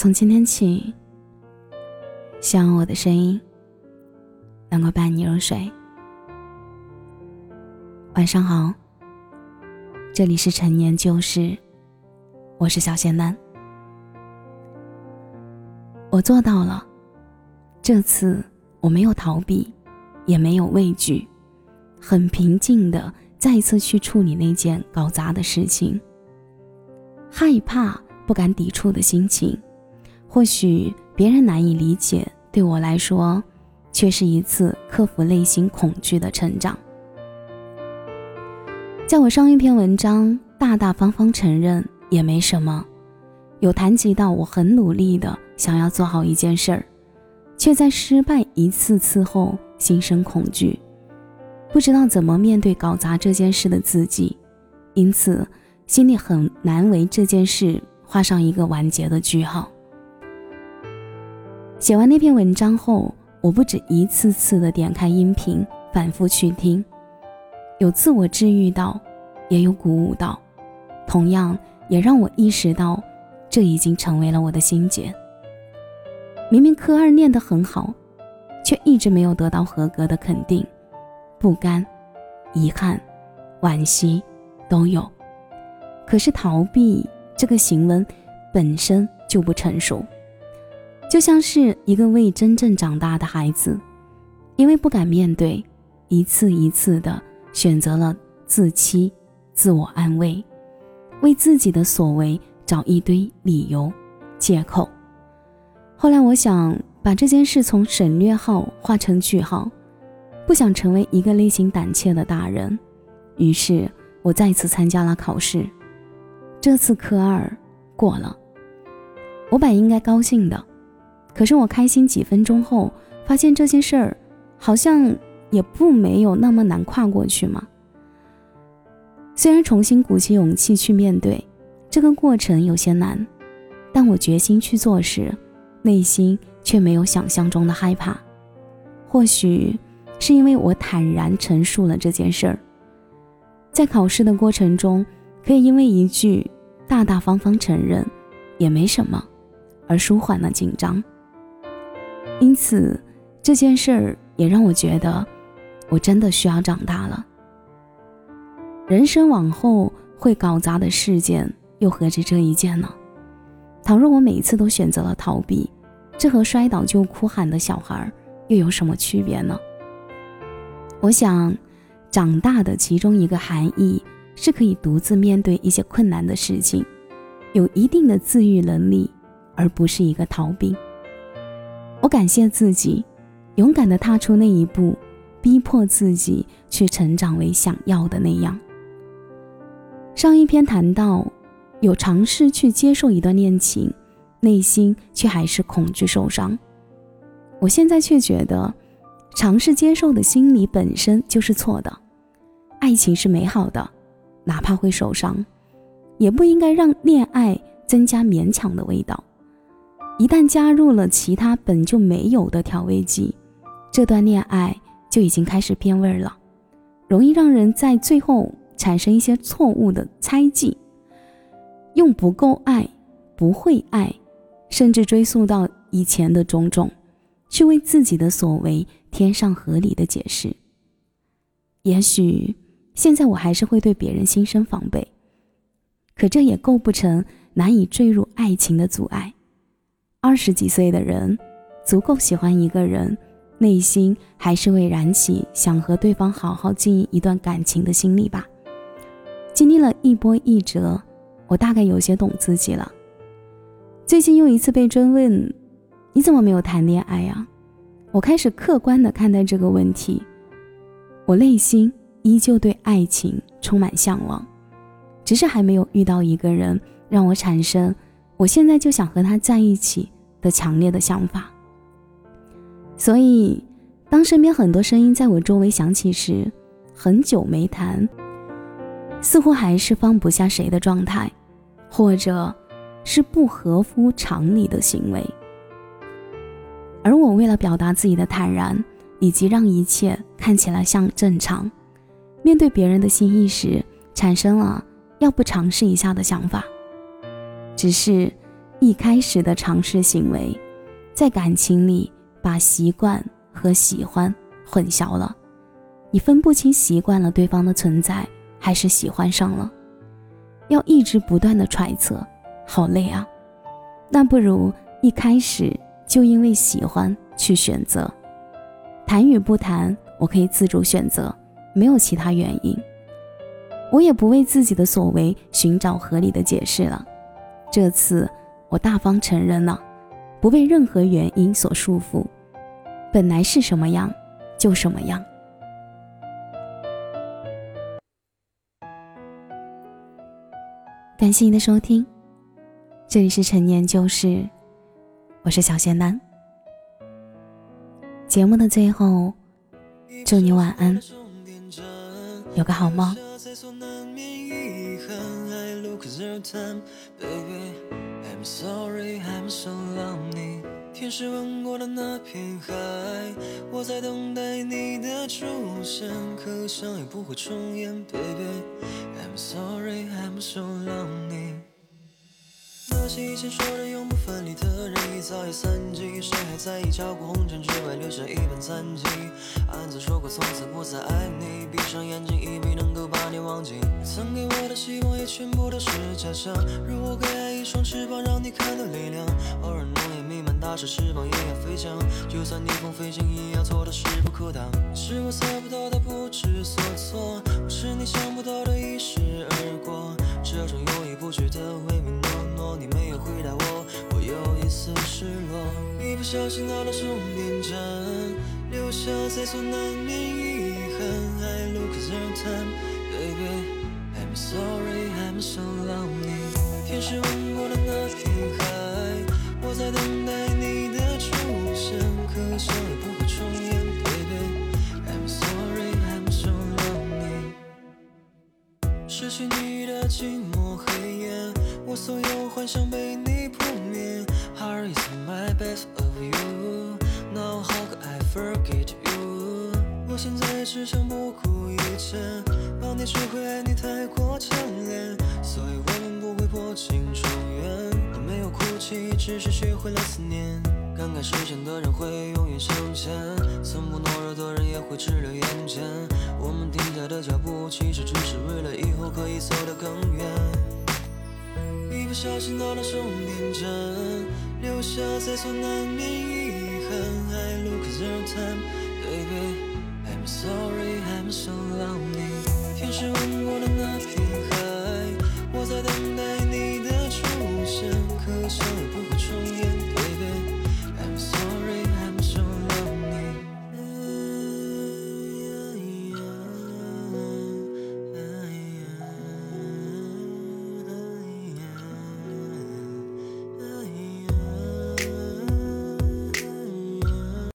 从今天起，希望我的声音能够伴你入睡。晚上好，这里是陈年旧事，我是小仙丹。我做到了，这次我没有逃避，也没有畏惧，很平静的再一次去处理那件搞砸的事情。害怕、不敢抵触的心情，或许别人难以理解，对我来说，却是一次克服内心恐惧的成长。在我上一篇文章大大方方承认也没什么，有谈及到我很努力的想要做好一件事儿，却在失败一次次后心生恐惧，不知道怎么面对搞砸这件事的自己，因此。心里很难为这件事画上一个完结的句号。写完那篇文章后，我不止一次次的点开音频，反复去听，有自我治愈到，也有鼓舞到，同样也让我意识到，这已经成为了我的心结。明明科二念得很好，却一直没有得到合格的肯定，不甘、遗憾、惋惜都有。可是逃避这个行为本身就不成熟，就像是一个未真正长大的孩子，因为不敢面对，一次一次的选择了自欺、自我安慰，为自己的所为找一堆理由、借口。后来我想把这件事从省略号画成句号，不想成为一个内心胆怯的大人，于是我再次参加了考试。这次科二过了，我本应该高兴的，可是我开心几分钟后，发现这件事儿好像也不没有那么难跨过去嘛。虽然重新鼓起勇气去面对这个过程有些难，但我决心去做时，内心却没有想象中的害怕。或许是因为我坦然陈述了这件事儿，在考试的过程中。可以因为一句大大方方承认也没什么，而舒缓了紧张。因此这件事儿也让我觉得，我真的需要长大了。人生往后会搞砸的事件又何止这一件呢？倘若我每一次都选择了逃避，这和摔倒就哭喊的小孩又有什么区别呢？我想，长大的其中一个含义。是可以独自面对一些困难的事情，有一定的自愈能力，而不是一个逃兵。感谢自己，勇敢地踏出那一步，逼迫自己去成长为想要的那样。上一篇谈到，有尝试去接受一段恋情，内心却还是恐惧受伤。我现在却觉得，尝试接受的心理本身就是错的，爱情是美好的。哪怕会受伤，也不应该让恋爱增加勉强的味道。一旦加入了其他本就没有的调味剂，这段恋爱就已经开始变味儿了，容易让人在最后产生一些错误的猜忌，用不够爱、不会爱，甚至追溯到以前的种种，去为自己的所为添上合理的解释。也许。现在我还是会对别人心生防备，可这也构不成难以坠入爱情的阻碍。二十几岁的人，足够喜欢一个人，内心还是会燃起想和对方好好经营一段感情的心理吧。经历了一波一折，我大概有些懂自己了。最近又一次被追问：“你怎么没有谈恋爱啊？”我开始客观的看待这个问题，我内心。依旧对爱情充满向往，只是还没有遇到一个人让我产生我现在就想和他在一起的强烈的想法。所以，当身边很多声音在我周围响起时，很久没谈，似乎还是放不下谁的状态，或者是不合乎常理的行为。而我为了表达自己的坦然，以及让一切看起来像正常。面对别人的心意时，产生了要不尝试一下的想法。只是一开始的尝试行为，在感情里把习惯和喜欢混淆了，你分不清习惯了对方的存在，还是喜欢上了。要一直不断的揣测，好累啊！那不如一开始就因为喜欢去选择，谈与不谈，我可以自主选择，没有其他原因。我也不为自己的所为寻找合理的解释了。这次我大方承认了，不被任何原因所束缚，本来是什么样就什么样。感谢您的收听，这里是陈年旧事，我是小仙丹。节目的最后，祝你晚安，有个好梦。Cause you're time, baby. I'm sorry, I'm so lonely. 天使吻过的那片海，我在等待你的出现，可相遇不会重演，baby。I'm sorry, I'm so lonely. 那些以前说的永不分离的人，已早已散尽。谁还在意超过红尘之外留下一本残迹？暗自说过从此不再爱你，闭上眼睛以为能够把你忘记。曾给我的希望也全部都是假象。如果给爱一双翅膀，让你看到力量。偶尔浓烟弥漫，打湿翅膀也要飞翔。就算逆风飞行，一样做的势不可挡。是我猜不到的不知所措，是你想不到的一时而过。这种犹豫不决的唯唯诺诺，你没有回答我，我有一丝失落。一不小心到了终点站，留下在所难免遗憾。I look at time, baby, I'm sorry, I'm so lonely。天使吻过的那片海，只想不顾一切，忘记只会爱你太过强烈，所以我们不会破镜重圆。我没有哭泣，只是学会了思念。感慨世间的人会永远向前，从不懦弱的人也会滞留眼前。我们停下的脚步，其实只是为了以后可以走得更远。一不小心到了终点站，留下在所难免